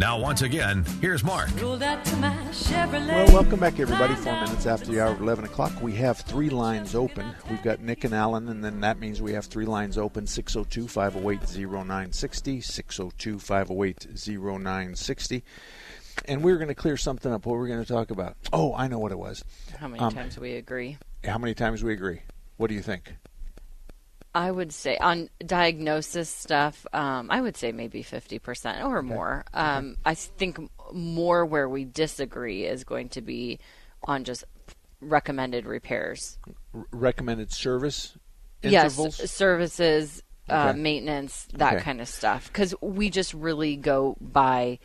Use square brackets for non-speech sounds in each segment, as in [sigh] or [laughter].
Now, once again, here's Mark. Well, welcome back, everybody. Four minutes after the hour of 11 o'clock, we have three lines open. We've got Nick and Alan, and then that means we have three lines open 602 508 0960, 602 508 0960. And we're going to clear something up. What we're going to talk about? Oh, I know what it was. How many um, times we agree? How many times we agree? What do you think? I would say on diagnosis stuff, um, I would say maybe 50% or okay. more. Um, okay. I think more where we disagree is going to be on just recommended repairs. R- recommended service intervals? Yes, services, uh, okay. uh, maintenance, that kind of stuff. Because we just really go by,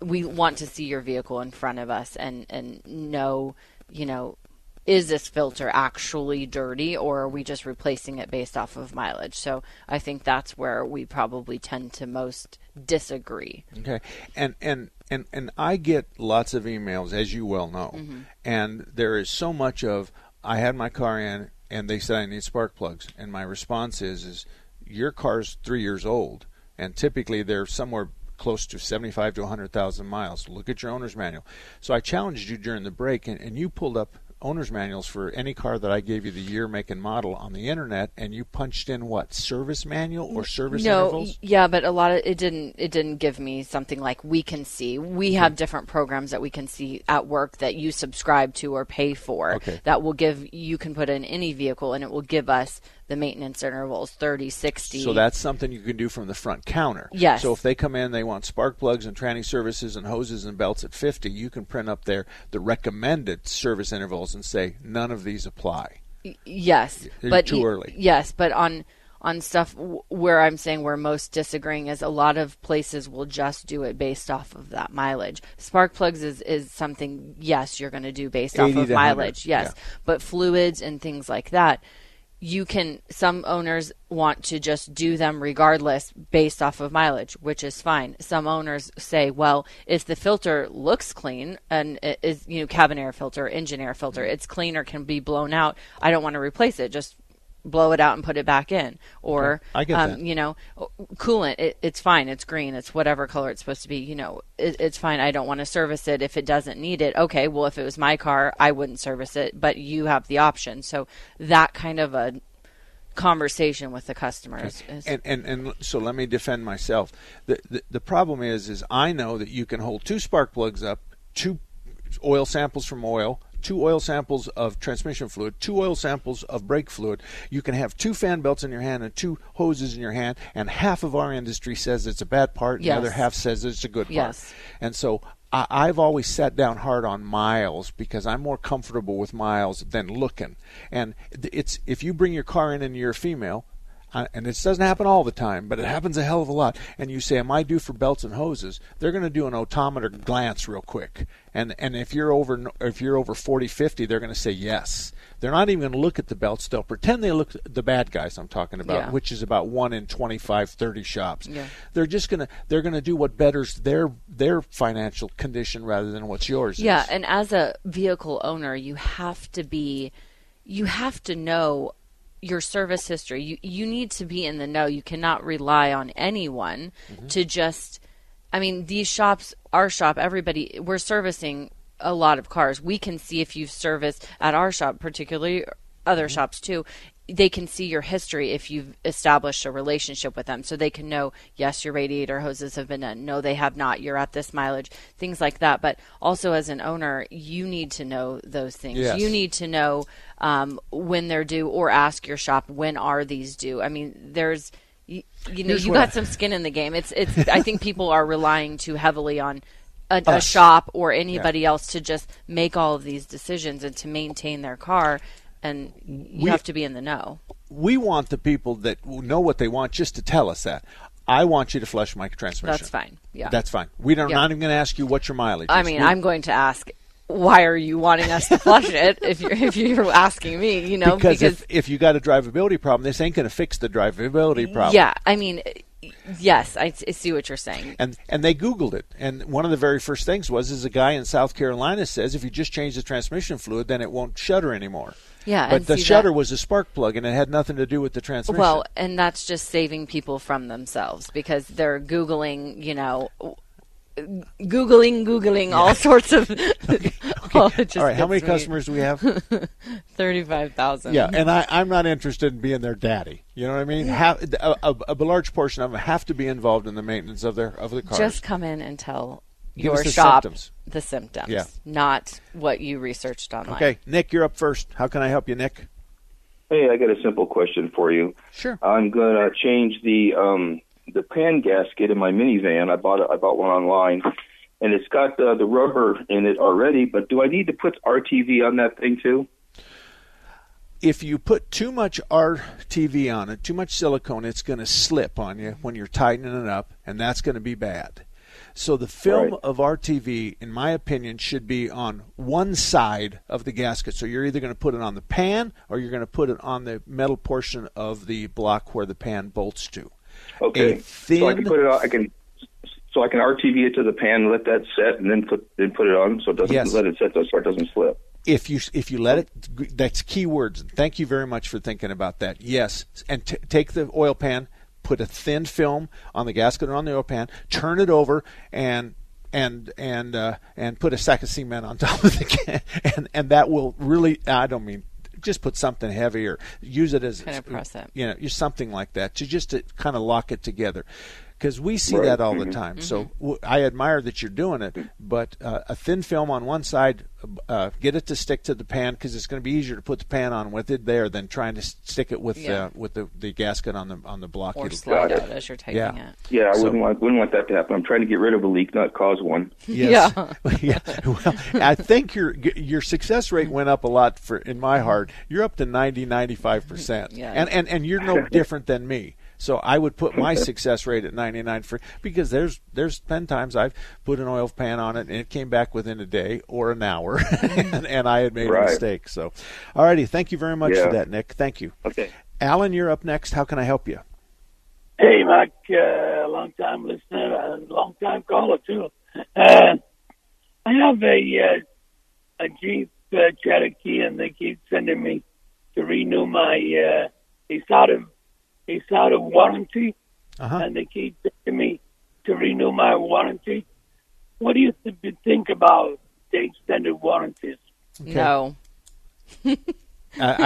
we want to see your vehicle in front of us and, and know, you know, is this filter actually dirty or are we just replacing it based off of mileage? So I think that's where we probably tend to most disagree. Okay. And and and and I get lots of emails as you well know. Mm-hmm. And there is so much of I had my car in and they said I need spark plugs and my response is is your car's 3 years old and typically they're somewhere close to 75 to 100,000 miles. Look at your owner's manual. So I challenged you during the break, and, and you pulled up owner's manuals for any car that I gave you the year, make, and model on the internet, and you punched in what service manual or service no, intervals? yeah, but a lot of it didn't. It didn't give me something like we can see. We have different programs that we can see at work that you subscribe to or pay for. Okay. That will give you can put in any vehicle, and it will give us the maintenance intervals 30 60 so that's something you can do from the front counter yes so if they come in they want spark plugs and tranny services and hoses and belts at 50 you can print up there the recommended service intervals and say none of these apply yes They're but too early yes but on on stuff where I'm saying we're most disagreeing is a lot of places will just do it based off of that mileage. Spark plugs is, is something, yes, you're going to do based off of mileage, yes. Yeah. But fluids and things like that, you can some owners want to just do them regardless based off of mileage which is fine. Some owners say well if the filter looks clean and is you know cabin air filter engine air filter mm-hmm. it's clean or can be blown out i don't want to replace it just blow it out and put it back in. Or, I get um, that. you know, coolant, it, it's fine. It's green. It's whatever color it's supposed to be. You know, it, it's fine. I don't want to service it if it doesn't need it. Okay, well, if it was my car, I wouldn't service it, but you have the option. So that kind of a conversation with the customers. Okay. And, and and so let me defend myself. The, the the problem is is I know that you can hold two spark plugs up, two oil samples from oil, two oil samples of transmission fluid, two oil samples of brake fluid. You can have two fan belts in your hand and two hoses in your hand, and half of our industry says it's a bad part, and yes. the other half says it's a good part. Yes. And so I, have always sat down hard on miles because I'm more comfortable with miles than looking. And it's if you bring your car in and you're a female, Uh, and this doesn't happen all the time, but it happens a hell of a lot. And you say, "Am I due for belts and hoses?" They're going to do an odometer glance real quick, and and if you're over if you're over 40, 50, they're going to say yes. They're not even going to look at the belts. They'll pretend they look at the bad guys I'm talking about, yeah. which is about one in 25, 30 shops. Yeah. They're just going to they're going to do what betters their their financial condition rather than what's yours. Yeah, is. and as a vehicle owner, you have to be you have to know your service history. You you need to be in the know. You cannot rely on anyone mm-hmm. to just I mean, these shops, our shop, everybody, we're servicing a lot of cars. We can see if you've serviced at our shop, particularly other mm-hmm. shops too. They can see your history if you've established a relationship with them. So they can know, yes, your radiator hoses have been done. No, they have not. You're at this mileage, things like that. But also as an owner, you need to know those things. Yes. You need to know um, when they're due or ask your shop, when are these due? I mean, there's, you, you know, Here's you got I- some [laughs] skin in the game. It's, it's, I think people are relying too heavily on a, a shop or anybody else to just make all of these decisions and to maintain their car. And you We- have to be in the know. we want the people that know what they want just to tell us that. I want you to flush my transmission. That's fine. Yeah. That's fine. We don't Yeah. not even going to ask you what your mileage. I is. mean, We- I'm going to ask, why are you wanting us to flush it? If you're if you're asking me, you know, because, if, if you got a drivability problem, this ain't going to fix the drivability problem. yeah, I mean, yes, I, I see what you're saying. And and they Googled it, and one of the very first things was is a guy in South Carolina says if you just change the transmission fluid, then it won't shudder anymore. Yeah, but the shudder that- was a spark plug, and it had nothing to do with the transmission. Well, and that's just saving people from themselves because they're googling, you know, googling, googling all sorts of. [laughs] It [laughs] just all right, how many me. customers do we have? [laughs] Thirty-five thousand. yeah, and I, I'm not interested in being their daddy. You know what I mean? Have, a, a, a large portion of them have to be involved in the maintenance of their of the cars. Just come in and tell Give your the shop symptoms. the symptoms, Yeah. not what you researched online. okay, Nick, you're up first. How can I help you, Nick? Hey, I got a simple question for you. Sure. I'm gonna change the um, the pan gasket in my minivan. I bought it. I bought one online, and it's got uh, the rubber in it already. But do I need to put RTV on that thing too? if you put too much RTV on it, too much silicone, it's going to slip on you when you're tightening it up, and that's going to be bad. So the film Right. of RTV, in my opinion, should be on one side of the gasket. So you're either going to put it on the pan or you're going to put it on the metal portion of the block where the pan bolts to. Okay. Thin, So I can put it on. I can. So I can RTV it to the pan, let that set, and then put then put it on, so it doesn't Yes. let it set so it doesn't slip. if you if you let it that's key words thank you very much for thinking about that yes and t- take the oil pan put a thin film on the gasket or on the oil pan turn it over and and and uh, and put a sack of cement on top of the [laughs] can and and that will really i don't mean just put something heavier use it as Kinda press it. you know use something like that to just to kind of lock it together because we see Right. that all the Mhm. time so w- i admire that you're doing it but uh, a thin film on one side uh, get it to stick to the pan because it's going to be easier to put the pan on with it there than trying to stick it with Yeah. uh, with the, the gasket on the on the block Or slide Got it. out as you're taking Yeah. it. Yeah, I So- wouldn't want wouldn't want that to happen. I'm trying to get rid of a leak, not cause one. [laughs] Yes. [laughs] yeah. Well, I think your your success rate went up a lot for in my heart. You're up to 90 95%. Yeah. And and and you're no [laughs] different than me. So I would put my success rate at 99 for because there's there's been times I've put an oil pan on it and it came back within a day or an hour [laughs] and, and I had made a mistake. So alrighty, thank you very much Yeah. for that, Nick. Thank you. Okay. Alan, you're up next. How can I help you? Hey, Mike, uh, long time listener, uh, long time caller too. Uh, I have a uh, a Jeep uh, Cherokee, and they keep sending me to renew my. Uh, it's out of it's out of warranty, Uh-huh. and they keep sending me to renew my warranty. What do you th- think about the extended warranties? No. I,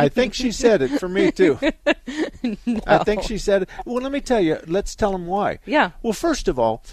I think she said it for me too. [laughs] I think she said it. Well, let me tell you. Let's tell them why. Yeah. Well, first of all,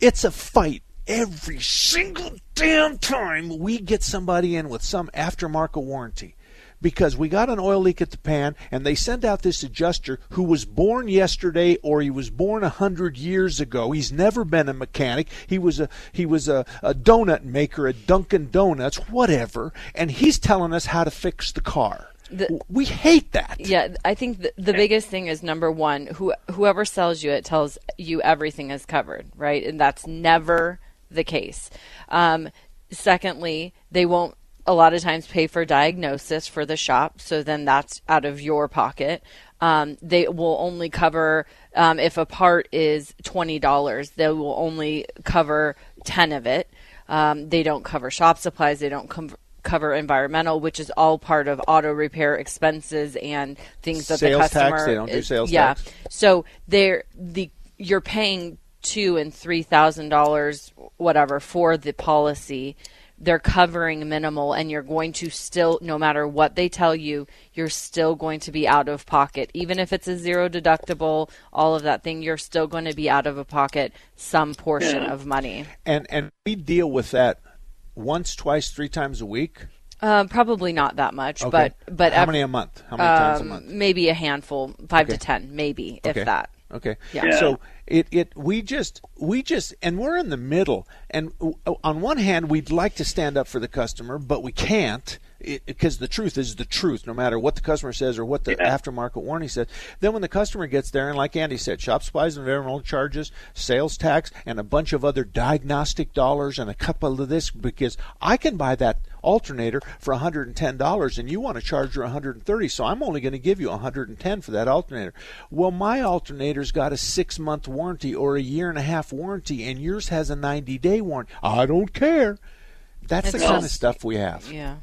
it's a fight every single damn time we get somebody in with some aftermarket warranty. Because we got an oil leak at the pan, and they send out this adjuster who was born yesterday, or he was born a hundred years ago. He's never been a mechanic. He was a he was a, a donut maker at Dunkin' Donuts, whatever. And he's telling us how to fix the car. The- we hate that. Yeah, I think the, the biggest thing is number one, who whoever sells you it tells you everything is covered, right? And that's never the case. Um, secondly, they won't a lot of times pay for diagnosis for the shop, so then that's out of your pocket. Um, they will only cover um, if a part is twenty dollars. They will only cover ten of it. Um, they don't cover shop supplies. They don't com- cover environmental, which is all part of auto repair expenses and things that Sales the tax, customer. they don't do sales yeah. tax. So they're the you're paying two and three thousand dollars, whatever, for the policy they're covering minimal and you're going to still no matter what they tell you you're still going to be out of pocket even if it's a zero deductible all of that thing you're still going to be out of a pocket some portion yeah. of money and and we deal with that once twice three times a week um, probably not that much, okay. but but how many a month? How many um, times a um, month? Maybe a handful, five okay. to ten, maybe okay. if that. Okay. Yeah. yeah. So it, it we just we just and we're in the middle and on one hand we'd like to stand up for the customer but we can't because the truth is the truth no matter what the customer says or what the yeah. aftermarket warranty says then when the customer gets there and like andy said shop supplies and environmental charges sales tax and a bunch of other diagnostic dollars and a couple of this because i can buy that alternator for $110 and you want to charge her 130 so I'm only going to give you 110 for that alternator. Well, my alternator's got a 6 month warranty or a year and a half warranty and yours has a 90 day warranty. I don't care. That's it's the kind of stuff we have. Yeah.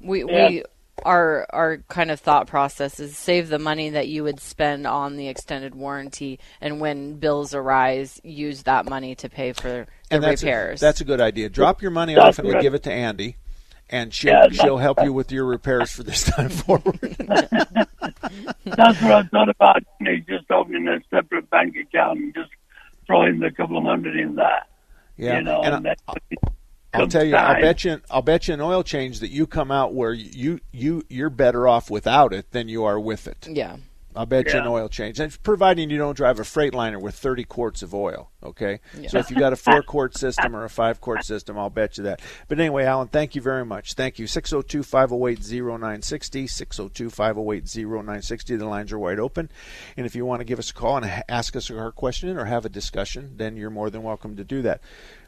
We yeah. we our our kind of thought process is save the money that you would spend on the extended warranty and when bills arise use that money to pay for the and that's repairs. A, that's a good idea. Drop your money off and give it to Andy and she'll yeah, she'll help you with your repairs for this time [laughs] forward. [laughs] that's what I thought about me just opening a separate bank account and just throwing a couple of hundred in there. Yeah, you know, and, and I'll tell you, I'll bet you, I'll bet you an oil change that you come out where you you you're better off without it than you are with it. Yeah. I'll bet yeah. you an oil change, and providing you don't drive a Freightliner with 30 quarts of oil. Okay, yeah. so if you got a four [laughs] quart system or a five quart system, I'll bet you that. But anyway, Alan, thank you very much. Thank you. 602 508 0960. 602 508 0960. The lines are wide open. And if you want to give us a call and ask us a question or have a discussion, then you're more than welcome to do that.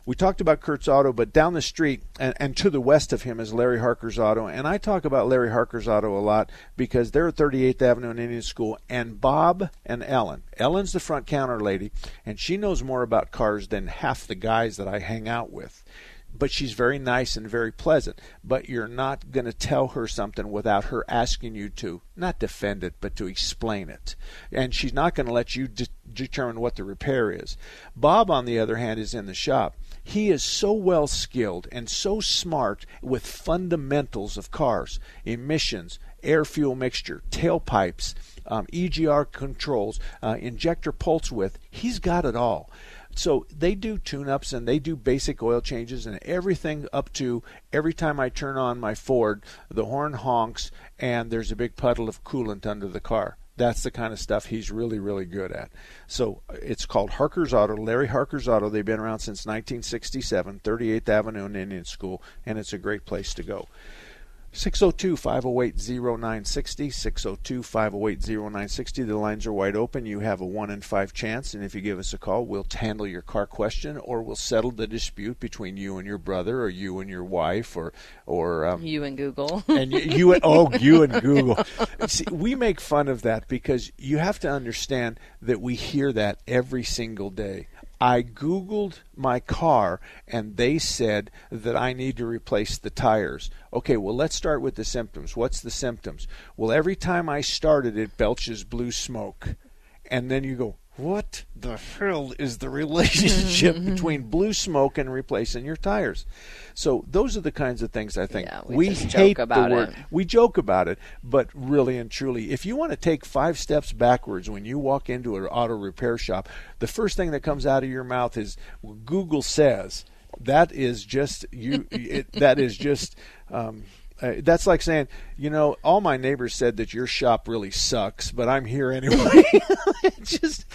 We talked about Kurt's Auto, but down the street and, and to the west of him is Larry Harker's Auto. And I talk about Larry Harker's Auto a lot because they're at 38th Avenue and Indian School. And Bob and Ellen, Ellen's the front counter lady, and she knows more about cars than half the guys that I hang out with but she's very nice and very pleasant. But you're not going to tell her something without her asking you to, not defend it, but to explain it. And she's not going to let you de- determine what the repair is. Bob, on the other hand, is in the shop. He is so well skilled and so smart with fundamentals of cars, emissions, air fuel mixture, tailpipes, um, EGR controls, uh, injector pulse width. He's got it all. So they do tune ups and they do basic oil changes and everything up to every time I turn on my Ford, the horn honks and there's a big puddle of coolant under the car. That's the kind of stuff he's really, really good at. So it's called Harker's Auto, Larry Harker's Auto. They've been around since 1967, 38th Avenue and Indian School, and it's a great place to go. 602 508 0960. 602 508 0960. The lines are wide open. You have a 1 in 5 chance, and if you give us a call, we'll handle your car question or we'll settle the dispute between you and your brother or you and your wife or. or um, you and Google. and you, you and, oh, you and Google. [laughs] See, we make fun of that because you have to understand that we hear that every single day. I Googled my car and they said that I need to replace the tires. Okay, well, let's start with the symptoms. What's the symptoms? Well, every time I started, it belches blue smoke. And then you go, what the hell is the relationship [laughs] between blue smoke and replacing your tires? So those are the kinds of things I think yeah, we, we hate the word. It. We joke about it, but really and truly, if you want to take five steps backwards when you walk into an auto repair shop, the first thing that comes out of your mouth is Google says. That is just you. it, that is just. Um, uh, that's like saying, you know, all my neighbors said that your shop really sucks, but I'm here anyway. [laughs] it's just,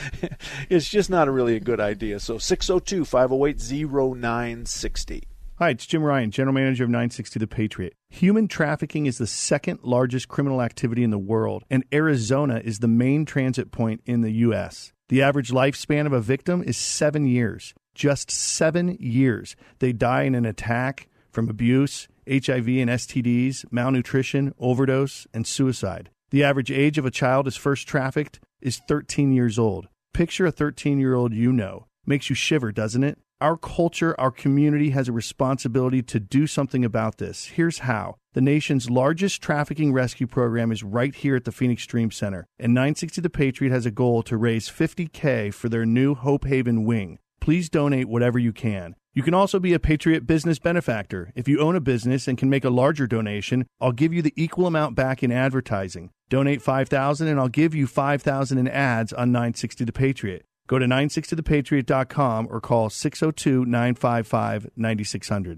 it's just not a really a good idea. So 602 508 0960. Hi, it's Jim Ryan, General Manager of 960 The Patriot. Human trafficking is the second largest criminal activity in the world, and Arizona is the main transit point in the U.S. The average lifespan of a victim is seven years. Just seven years. They die in an attack from abuse HIV and STDs, malnutrition, overdose, and suicide. The average age of a child is first trafficked is 13 years old. Picture a 13 year old you know. Makes you shiver, doesn't it? Our culture, our community has a responsibility to do something about this. Here's how. The nation's largest trafficking rescue program is right here at the Phoenix Dream Center, and 960 The Patriot has a goal to raise 50K for their new Hope Haven wing. Please donate whatever you can. You can also be a Patriot Business Benefactor. If you own a business and can make a larger donation, I'll give you the equal amount back in advertising. Donate 5000 and I'll give you 5000 in ads on 960 The Patriot. Go to 960thepatriot.com or call 602-955-9600.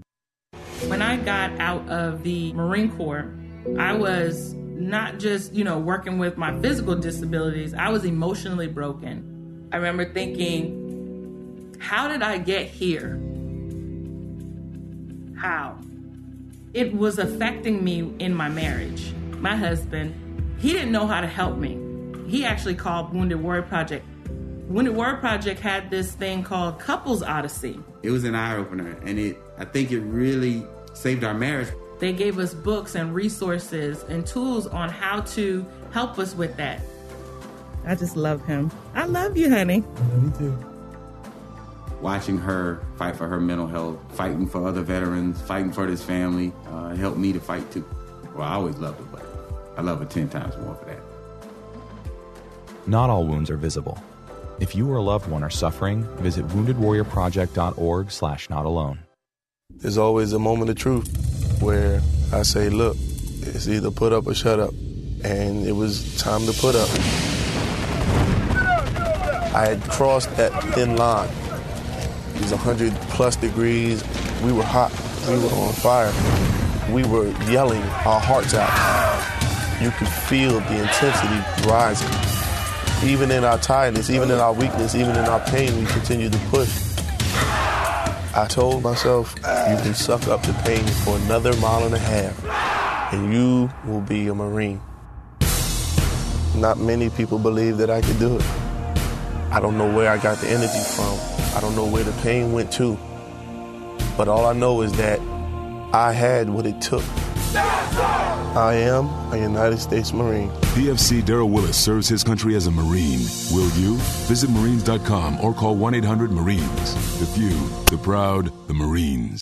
When I got out of the Marine Corps, I was not just, you know, working with my physical disabilities, I was emotionally broken. I remember thinking, how did I get here? How? It was affecting me in my marriage. My husband, he didn't know how to help me. He actually called Wounded Warrior Project. Wounded Warrior Project had this thing called Couples Odyssey. It was an eye opener, and it I think it really saved our marriage. They gave us books and resources and tools on how to help us with that. I just love him. I love you, honey. Me too. Watching her fight for her mental health, fighting for other veterans, fighting for this family, uh, helped me to fight too. Well, I always loved her, but I love her 10 times more for that. Not all wounds are visible. If you or a loved one are suffering, visit woundedwarriorproject.org slash not alone. There's always a moment of truth where I say, look, it's either put up or shut up. And it was time to put up. I had crossed that thin line. It was 100 plus degrees. We were hot. We were on fire. We were yelling our hearts out. You could feel the intensity rising. Even in our tiredness, even in our weakness, even in our pain, we continued to push. I told myself, you can suck up the pain for another mile and a half, and you will be a Marine. Not many people believe that I could do it. I don't know where I got the energy from. I don't know where the pain went to. But all I know is that I had what it took. I am a United States Marine. PFC Daryl Willis serves his country as a Marine. Will you? Visit Marines.com or call 1 800 Marines. The few, the proud, the Marines.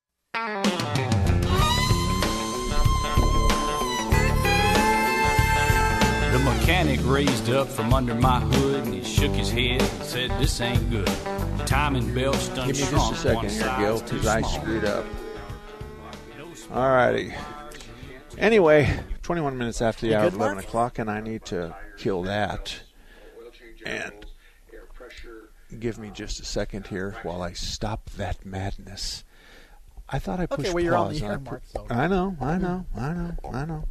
The mechanic raised up from under my hood and he shook his head and said, This ain't good. Timing belt's done Give me just a second here, Gil, too because I screwed up. All righty. Anyway, 21 minutes after the hour of 11 o'clock, and I need to kill that. And give me just a second here while I stop that madness. I thought I pushed Okay, well, you're on the and I pu- Mark, I know, I know, I know, I know.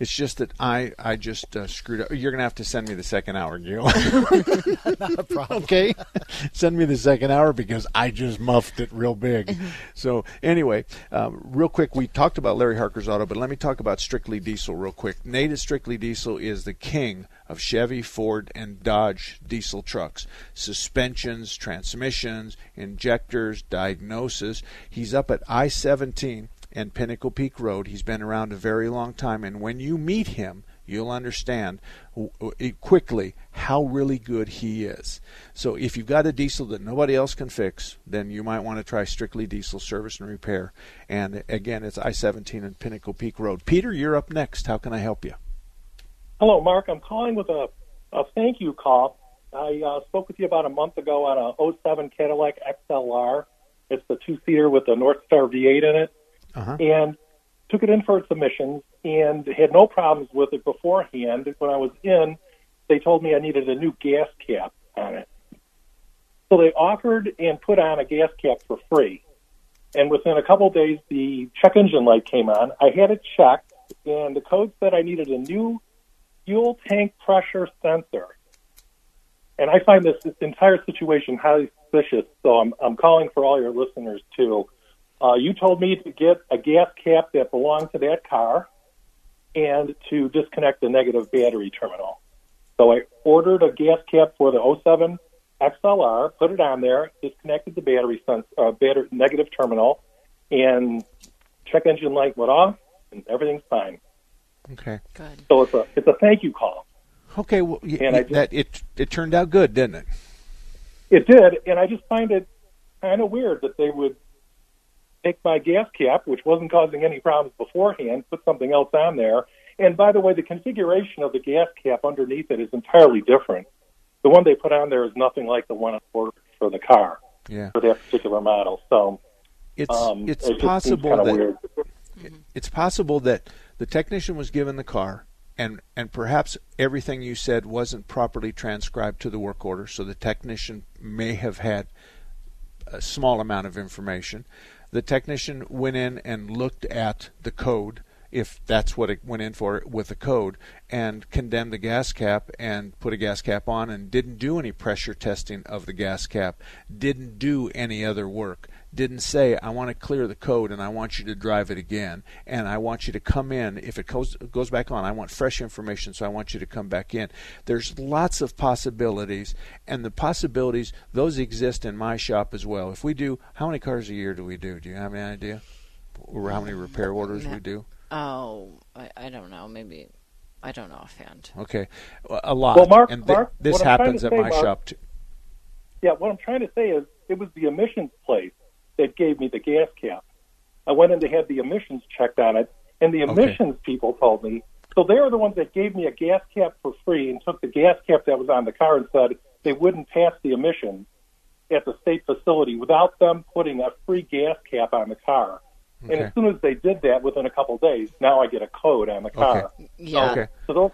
It's just that I I just uh, screwed up. You're gonna have to send me the second hour, Gil. [laughs] Not a problem. okay, send me the second hour because I just muffed it real big. [laughs] so anyway, um, real quick, we talked about Larry Harker's auto, but let me talk about Strictly Diesel real quick. Nate at Strictly Diesel is the king of Chevy, Ford, and Dodge diesel trucks. Suspensions, transmissions, injectors, diagnosis. He's up at I-17 and Pinnacle Peak Road. He's been around a very long time, and when you meet him, you'll understand quickly how really good he is. So if you've got a diesel that nobody else can fix, then you might want to try Strictly Diesel Service and Repair. And again, it's I-17 and Pinnacle Peak Road. Peter, you're up next. How can I help you? Hello, Mark. I'm calling with a, a thank you call. I uh, spoke with you about a month ago on a 07 Cadillac XLR. It's the two seater with the Northstar V8 in it, Uh-huh. and took it in for its emissions and had no problems with it beforehand. When I was in, they told me I needed a new gas cap on it. So they offered and put on a gas cap for free. And within a couple of days, the check engine light came on. I had it checked, and the code said I needed a new fuel tank pressure sensor. And I find this this entire situation highly suspicious, so I'm, I'm calling for all your listeners too. Uh, you told me to get a gas cap that belonged to that car and to disconnect the negative battery terminal. So I ordered a gas cap for the 07 XLR, put it on there, disconnected the battery sense, uh, battery negative terminal, and check engine light went off, and everything's fine. Okay. Good. So it's a it's a thank you call. Okay. Well, y- And I y- just- that it it turned out good, didn't it? It did, and I just find it kind of weird that they would take my gas cap, which wasn't causing any problems beforehand, put something else on there. And by the way, the configuration of the gas cap underneath it is entirely different. The one they put on there is nothing like the one I ordered for the car Yeah. for that particular model. So It's um, it's it possible that weird. it's possible that the technician was given the car and and perhaps everything you said wasn't properly transcribed to the work order so the technician may have had a small amount of information. The technician went in and looked at the code if that's what it went in for with the code and condemned the gas cap and put a gas cap on and didn't do any pressure testing of the gas cap didn't do any other work didn't say I want to clear the code and I want you to drive it again and I want you to come in. If it goes goes back on I want fresh information so I want you to come back in. There's lots of possibilities and the possibilities those exist in my shop as well. If we do how many cars a year do we do? Do you have any idea? Or how many repair orders we do? Oh, I, I don't know. Maybe I don't know offhand. okay. A lot. Well, Mark, and th- Mark, this what I'm trying happens to at say, my Mark- shop too. Yeah, what I'm trying to say is it was the emissions place that gave me the gas cap. I went in to have the emissions checked on it, and the Okay. emissions people told me. So they were the ones that gave me a gas cap for free and took the gas cap that was on the car and said they wouldn't pass the emissions at the state facility without them putting a free gas cap on the car. And as soon as they did that, within a couple of days, now I get a code on the car. Yeah. Okay. So those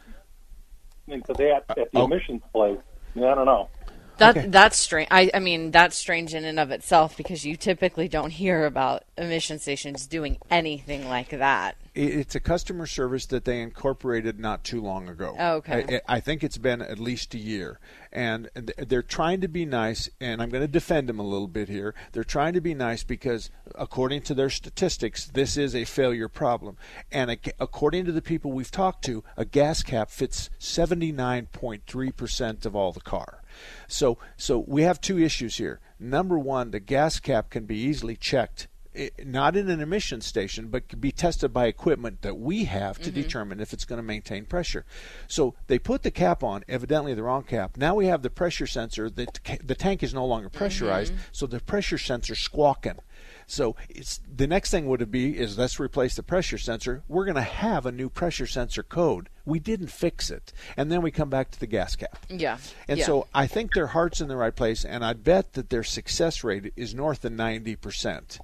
into that uh, at the Oh. emissions place, I don't know. That that's strange. I, I mean, that's strange in and of itself because you typically don't hear about emission stations doing anything like that. It's a customer service that they incorporated not too long ago. Oh, okay. I, I think it's been at least a year, and they're trying to be nice. And I'm going to defend them a little bit here. They're trying to be nice because, according to their statistics, this is a failure problem. And according to the people we've talked to, a gas cap fits 79.3 percent of all the car. So, so we have two issues here. Number one, the gas cap can be easily checked i- not in an emission station, but could be tested by equipment that we have to mm-hmm. determine if it's going to maintain pressure. So they put the cap on, evidently the wrong cap. Now we have the pressure sensor. The, t- the tank is no longer pressurized, mm-hmm. so the pressure sensor squawking. So it's the next thing would be is let's replace the pressure sensor. We're going to have a new pressure sensor code. We didn't fix it, and then we come back to the gas cap. Yeah. And yeah. so I think their heart's in the right place, and I bet that their success rate is north of 90%.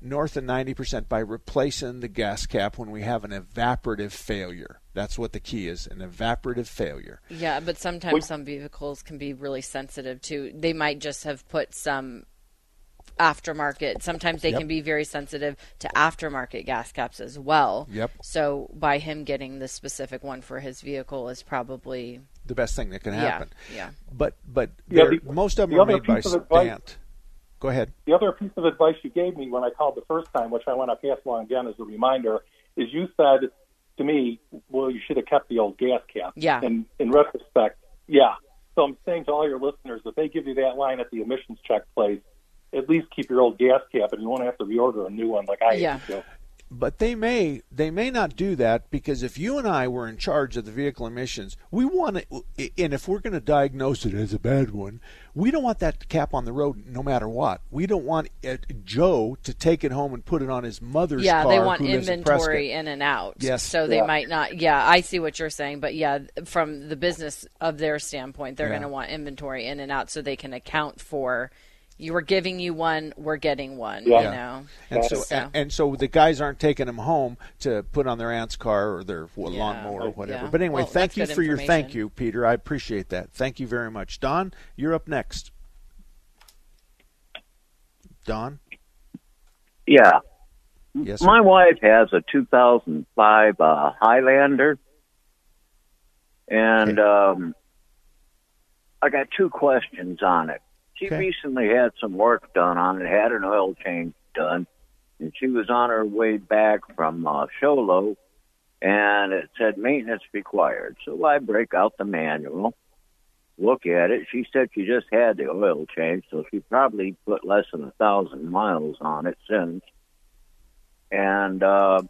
North of 90% by replacing the gas cap when we have an evaporative failure. That's what the key is an evaporative failure. Yeah, but sometimes some vehicles can be really sensitive to. They might just have put some aftermarket. Sometimes they Yep. can be very sensitive to aftermarket gas caps as well. Yep. So by him getting the specific one for his vehicle is probably The best thing that can happen. yeah. yeah. But but Yeah, the- most of them the are other made by piece of advice- Stant. Go ahead. The other piece of advice you gave me when I called the first time, which I want to pass along again as a reminder, is you said to me, "Well, you should have kept the old gas cap." Yeah. And in retrospect, yeah. So I'm saying to all your listeners, if they give you that line at the emissions check place, at least keep your old gas cap, and you won't have to reorder a new one like I Yeah. had to. But they may they may not do that because if you and I were in charge of the vehicle emissions, we want to, and if we're going to diagnose it as a bad one, we don't want that cap on the road no matter what. We don't want uh, Joe to take it home and put it on his mother's yeah car. they want who in inventory in and out Yes. so they Yeah. might not yeah i see what you're saying but yeah from the business of their standpoint they're Yeah. going to want inventory in and out so they can account for you were giving you one we're getting one you know And so, and, and so the guys aren't taking them home to put on their aunt's car or their w- Yeah. lawnmower or whatever. Yeah. But anyway, Well, thank you for your thank you, Peter. I appreciate that. Thank you very much. Don, you're up next. Don? Yeah. Yes, My wife has a 2005 uh, Highlander, and um, I got two questions on it. She Okay. recently had some work done on it, had an oil change done, and she was on her way back from uh, Show Low, and it said maintenance required. So I break out the manual, look at it. She said she just had the oil change, so she probably put less than a thousand miles on it since. And uh,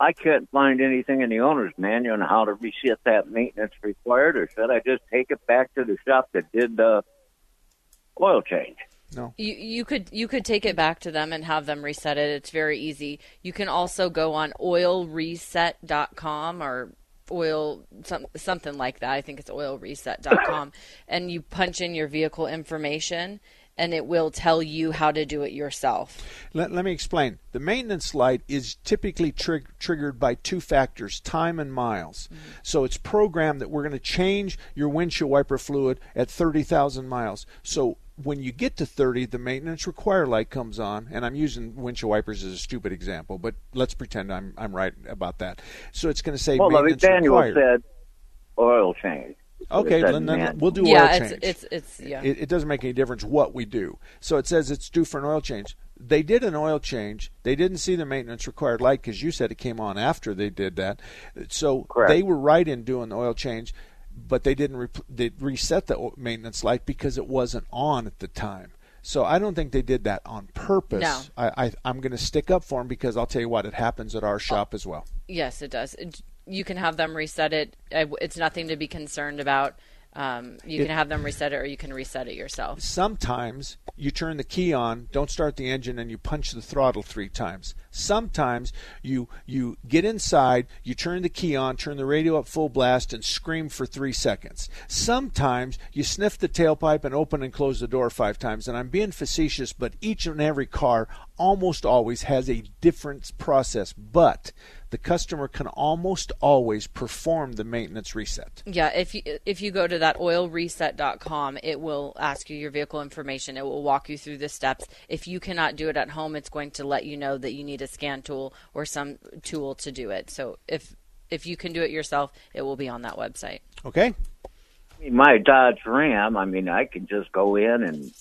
I couldn't find anything in the owner's manual on how to reset that maintenance required, or should I just take it back to the shop that did the oil change? No. You you could you could take it back to them and have them reset it. It's very easy. You can also go on oilreset.com or oil some, something like that. I think it's oilreset.com [coughs] and you punch in your vehicle information and it will tell you how to do it yourself. Let, let me explain. The maintenance light is typically trig- triggered by two factors time and miles. Mm-hmm. So it's programmed that we're going to change your windshield wiper fluid at 30,000 miles. So when you get to 30, the maintenance require light comes on, and I'm using windshield wipers as a stupid example, but let's pretend I'm I'm right about that. So it's going to say well, maintenance the manual required. said oil change. Okay, then, then we'll do Yeah, oil it's- change. it's- it's- yeah. It, it doesn't make any difference what we do. So it says it's due for an oil change. They did an oil change. They didn't see the maintenance required light because you said it came on after they did that. So they were right in doing the oil change, but they didn't re- they reset the maintenance light because it wasn't on at the time. So I don't think they did that on purpose. No. I, I, I'm going to stick up for them because I'll tell you what, it happens at our oh. shop as well. Yes, it does. It, you can have them reset it. It's nothing to be concerned about. Um, you It- can have them reset it, or you can reset it yourself. Sometimes you turn the key on, don't start the engine, and you punch the throttle three times. Sometimes you you get inside, you turn the key on, turn the radio up full blast, and scream for three seconds. Sometimes you sniff the tailpipe and open and close the door five times. And I'm being facetious, but each and every car almost always has a different process, but the customer can almost always perform the maintenance reset. Yeah, if you if you go to that oilreset.com, it will ask you your vehicle information. It will walk you through the steps. If you cannot do it at home, it's going to let you know that you need a scan tool or some tool to do it. So if if you can do it yourself, it will be on that website. Okay? My Dodge Ram, I mean, I can just go in and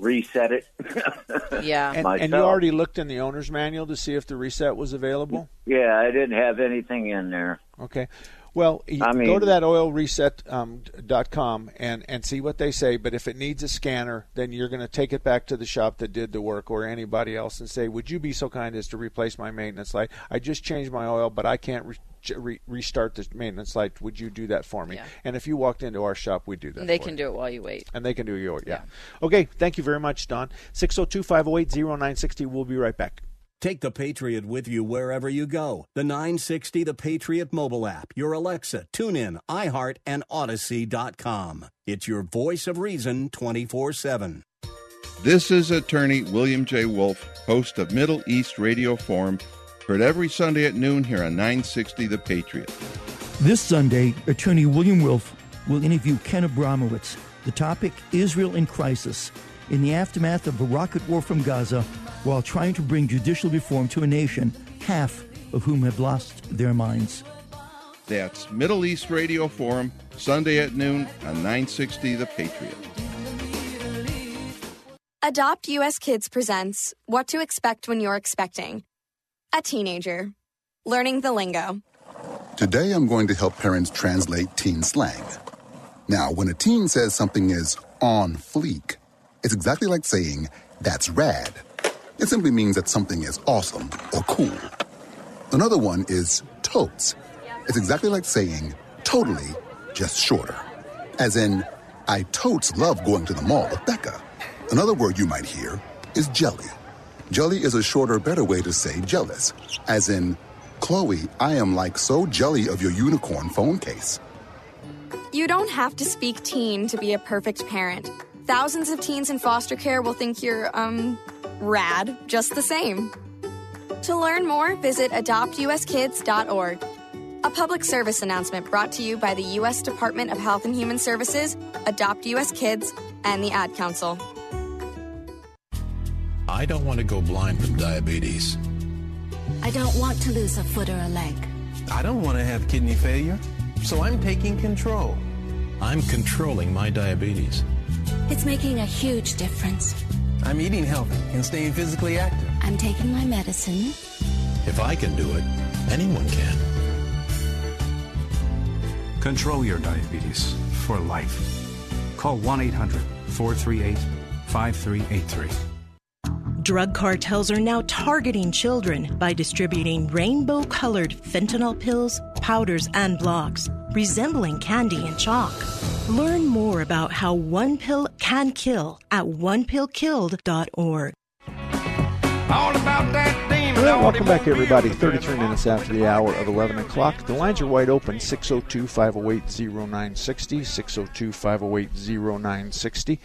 reset it. [laughs] Yeah. And, and you already looked in the owner's manual to see if the reset was available? Yeah, I didn't have anything in there. Okay. Well, you I go to that oilreset.com um, dot com and, and see what they say. But if it needs a scanner, then you're going to take it back to the shop that did the work or anybody else and say, Would you be so kind as to replace my maintenance light? I just changed my oil, but I can't re- re- restart the maintenance light. Would you do that for me? Yeah. And if you walked into our shop, we'd do that. They for can you. do it while you wait. And they can do yours, yeah. Okay, thank you very much, Don. 602 508 0960. We'll be right back. Take the Patriot with you wherever you go. The 960 The Patriot mobile app, your Alexa, TuneIn, iHeart, and Odyssey.com. It's your voice of reason 24 7. This is attorney William J. Wolf, host of Middle East Radio Forum, heard every Sunday at noon here on 960 The Patriot. This Sunday, attorney William Wolf will interview Ken Abramowitz. The topic Israel in Crisis. In the aftermath of the rocket war from Gaza, while trying to bring judicial reform to a nation, half of whom have lost their minds. That's Middle East Radio Forum, Sunday at noon on 960 The Patriot. Adopt US Kids presents What to Expect When You're Expecting. A teenager. Learning the lingo. Today, I'm going to help parents translate teen slang. Now, when a teen says something is on fleek, it's exactly like saying, that's rad. It simply means that something is awesome or cool. Another one is totes. It's exactly like saying, totally, just shorter. As in, I totes love going to the mall with Becca. Another word you might hear is jelly. Jelly is a shorter, better way to say jealous. As in, Chloe, I am like so jelly of your unicorn phone case. You don't have to speak teen to be a perfect parent. Thousands of teens in foster care will think you're, um, rad just the same. To learn more, visit adoptuskids.org. A public service announcement brought to you by the U.S. Department of Health and Human Services, Adopt U.S. Kids, and the Ad Council. I don't want to go blind from diabetes. I don't want to lose a foot or a leg. I don't want to have kidney failure, so I'm taking control. I'm controlling my diabetes. It's making a huge difference. I'm eating healthy and staying physically active. I'm taking my medicine. If I can do it, anyone can. Control your diabetes for life. Call 1 800 438 5383. Drug cartels are now targeting children by distributing rainbow colored fentanyl pills, powders, and blocks, resembling candy and chalk. Learn more about how one pill can kill at onepillkilled.org. All about that demon. Well, welcome back, everybody. 33 minutes after the hour of 11 o'clock. The lines are wide open 602 508 0960. 602 508 0960.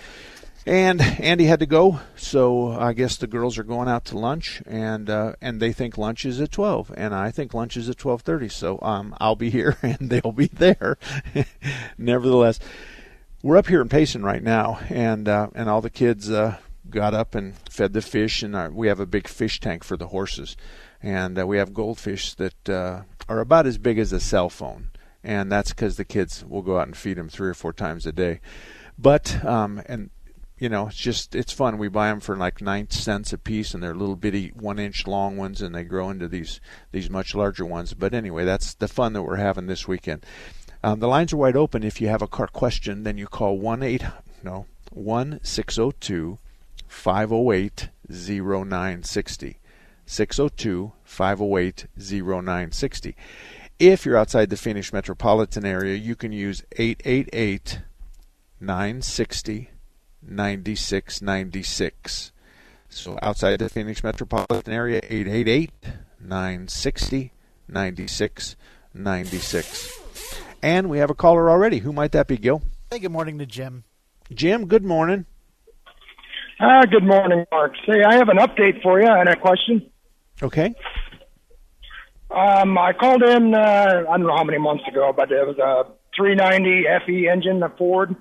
And Andy had to go, so I guess the girls are going out to lunch, and uh, and they think lunch is at twelve, and I think lunch is at twelve thirty. So um, I'll be [laughs] here, and they'll be there. [laughs] Nevertheless, we're up here in Payson right now, and uh, and all the kids uh, got up and fed the fish, and our, we have a big fish tank for the horses, and uh, we have goldfish that uh, are about as big as a cell phone, and that's because the kids will go out and feed them three or four times a day. But um, and you know, it's just it's fun. We buy them for like nine cents a piece, and they're little bitty one inch long ones, and they grow into these these much larger ones. But anyway, that's the fun that we're having this weekend. Um, the lines are wide open. If you have a car question, then you call one eight no one six zero two five zero eight zero nine sixty. 602 508 0960. If you're outside the Phoenix metropolitan area, you can use 888 960 9696. So outside the Phoenix metropolitan area, 888 960 9696. And we have a caller already. Who might that be, Gil? Hey, good morning to Jim. Jim, good morning. Ah, good morning, Mark. Say, I have an update for you and a question. Okay. Um, I called in, uh, I don't know how many months ago, but it was a 390 FE engine, a Ford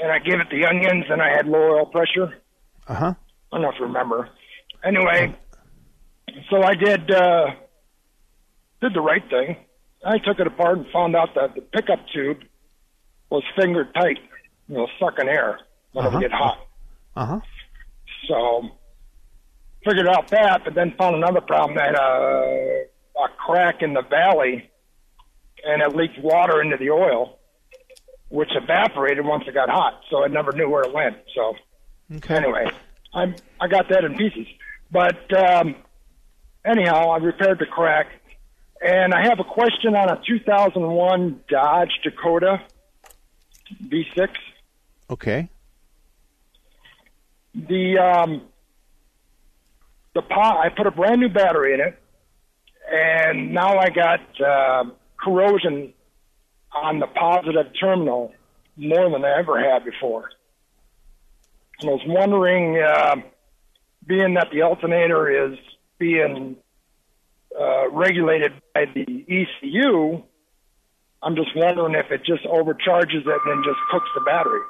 and I gave it the onions, and I had low oil pressure. Uh huh. I don't know if you remember. Anyway, so I did uh, did the right thing. I took it apart and found out that the pickup tube was finger tight, you know, sucking air when uh-huh. it would get hot. Uh huh. So figured out that, but then found another problem that uh, a crack in the valley, and it leaked water into the oil which evaporated once it got hot, so I never knew where it went. So okay. anyway, I I got that in pieces. But um, anyhow, I repaired the crack, and I have a question on a 2001 Dodge Dakota V6. Okay. The um, the pot I put a brand new battery in it, and now I got uh, corrosion on the positive terminal more than I ever had before. And I was wondering, uh, being that the alternator is being uh, regulated by the ECU, I'm just wondering if it just overcharges it and then just cooks the battery.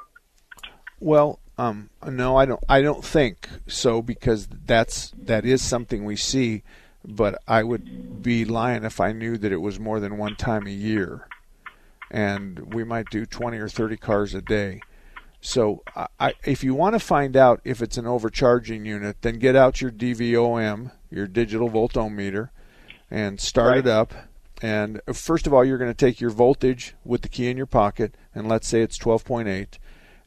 Well, um, no, I don't. I don't think so because that's that is something we see. But I would be lying if I knew that it was more than one time a year and we might do 20 or 30 cars a day. So, I, if you want to find out if it's an overcharging unit, then get out your DVOM, your digital voltometer, and start right. it up. And first of all, you're going to take your voltage with the key in your pocket, and let's say it's 12.8,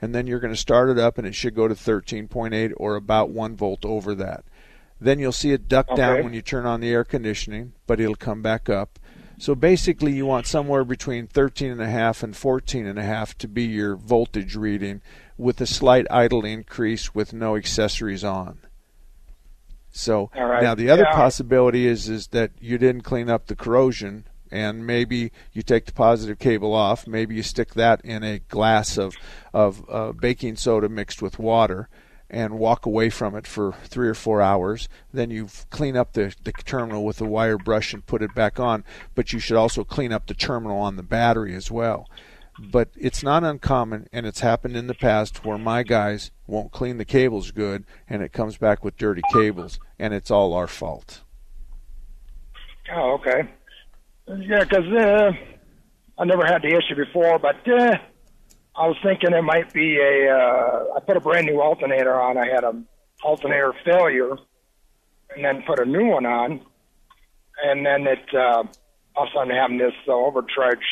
and then you're going to start it up, and it should go to 13.8 or about one volt over that. Then you'll see it duck okay. down when you turn on the air conditioning, but it'll come back up. So basically, you want somewhere between 13 and a half and 14 and a half to be your voltage reading, with a slight idle increase with no accessories on. So right. now the other yeah. possibility is is that you didn't clean up the corrosion, and maybe you take the positive cable off. Maybe you stick that in a glass of of uh, baking soda mixed with water and walk away from it for three or four hours. Then you clean up the, the terminal with a wire brush and put it back on. But you should also clean up the terminal on the battery as well. But it's not uncommon, and it's happened in the past where my guys won't clean the cables good, and it comes back with dirty cables, and it's all our fault. Oh, okay. Yeah, because uh, I never had the issue before, but uh, I was thinking it might be a. Uh, I put a brand new alternator on. I had a alternator failure, and then put a new one on, and then it uh, all of a sudden having this uh, overcharge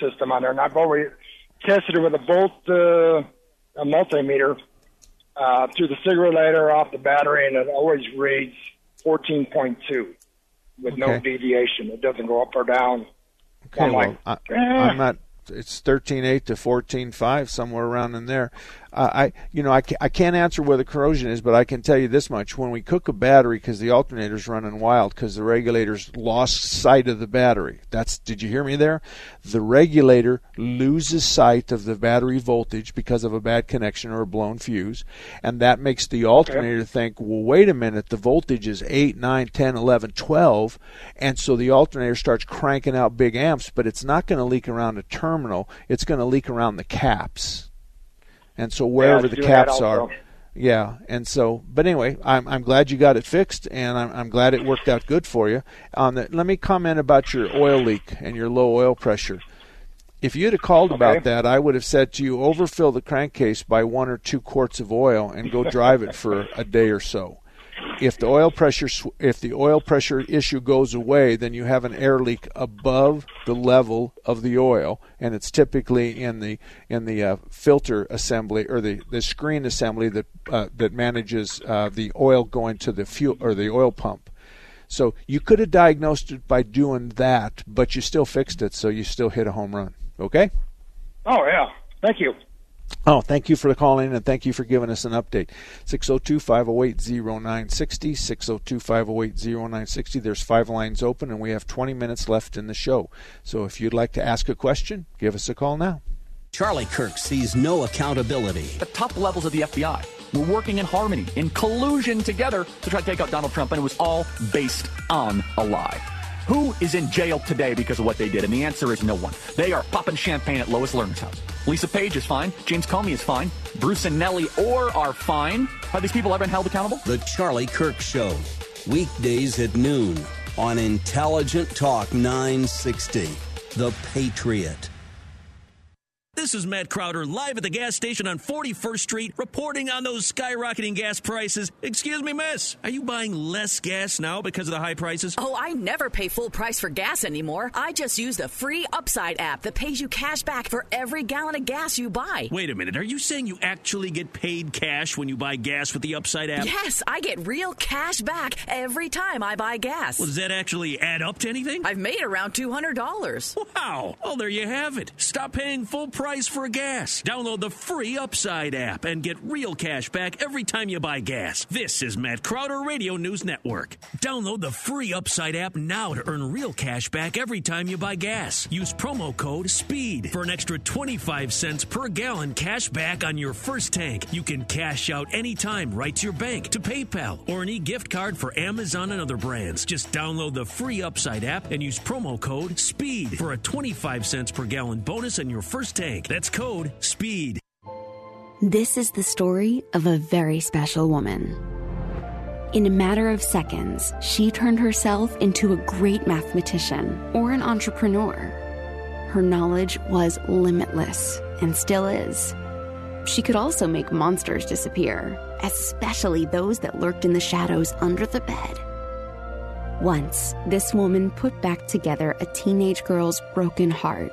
system on there, and I've already tested it with a volt uh, a multimeter uh, through the cigarette lighter off the battery, and it always reads 14.2 with no deviation. It doesn't go up or down. Okay, I'm well, like, I, eh. I'm not. It's thirteen eight to fourteen five, somewhere around in there. Uh, I, you know, I, ca- I can't answer where the corrosion is, but I can tell you this much: when we cook a battery, because the alternator's running wild, because the regulator's lost sight of the battery. That's. Did you hear me there? The regulator loses sight of the battery voltage because of a bad connection or a blown fuse, and that makes the alternator think, well, wait a minute, the voltage is 8, 9, 10, 11, 12, and so the alternator starts cranking out big amps, but it's not going to leak around a terminal, it's going to leak around the caps. And so wherever it's the caps are, yeah, and so, but anyway, I'm I'm glad you got it fixed, and I'm I'm glad it worked out good for you. On the, let me comment about your oil leak and your low oil pressure. If you'd have called about that, I would have said to you, overfill the crankcase by one or two quarts of oil and go drive it for a day or so. If the oil pressure if the oil pressure issue goes away, then you have an air leak above the level of the oil, and it's typically in the in the uh, filter assembly or the, the screen assembly that uh, that manages uh, the oil going to the fuel or the oil pump. So you could have diagnosed it by doing that, but you still fixed it, so you still hit a home run. Okay? Oh yeah, thank you. Oh, thank you for the call in and thank you for giving us an update. 602 508 0960. 602 508 0960. There's five lines open and we have 20 minutes left in the show. So if you'd like to ask a question, give us a call now. Charlie Kirk sees no accountability. The top levels of the FBI were working in harmony, in collusion together to try to take out Donald Trump, and it was all based on a lie. Who is in jail today because of what they did? And the answer is no one. They are popping champagne at Lois Lerner's house. Lisa Page is fine. James Comey is fine. Bruce and Nellie Ohr are fine. Have these people ever been held accountable? The Charlie Kirk Show. Weekdays at noon on Intelligent Talk 960. The Patriot. This is Matt Crowder live at the gas station on 41st Street reporting on those skyrocketing gas prices. Excuse me, miss. Are you buying less gas now because of the high prices? Oh, I never pay full price for gas anymore. I just use the free Upside app that pays you cash back for every gallon of gas you buy. Wait a minute. Are you saying you actually get paid cash when you buy gas with the Upside app? Yes, I get real cash back every time I buy gas. Well, does that actually add up to anything? I've made around $200. Wow. Well, there you have it. Stop paying full price for gas. Download the free Upside app and get real cash back every time you buy gas. This is Matt Crowder Radio News Network. Download the free Upside app now to earn real cash back every time you buy gas. Use promo code SPEED for an extra 25 cents per gallon cash back on your first tank. You can cash out anytime right to your bank, to PayPal, or an e-gift card for Amazon and other brands. Just download the free Upside app and use promo code SPEED for a 25 cents per gallon bonus on your first tank. That's code SPEED. This is the story of a very special woman. In a matter of seconds, she turned herself into a great mathematician or an entrepreneur. Her knowledge was limitless and still is. She could also make monsters disappear, especially those that lurked in the shadows under the bed. Once, this woman put back together a teenage girl's broken heart,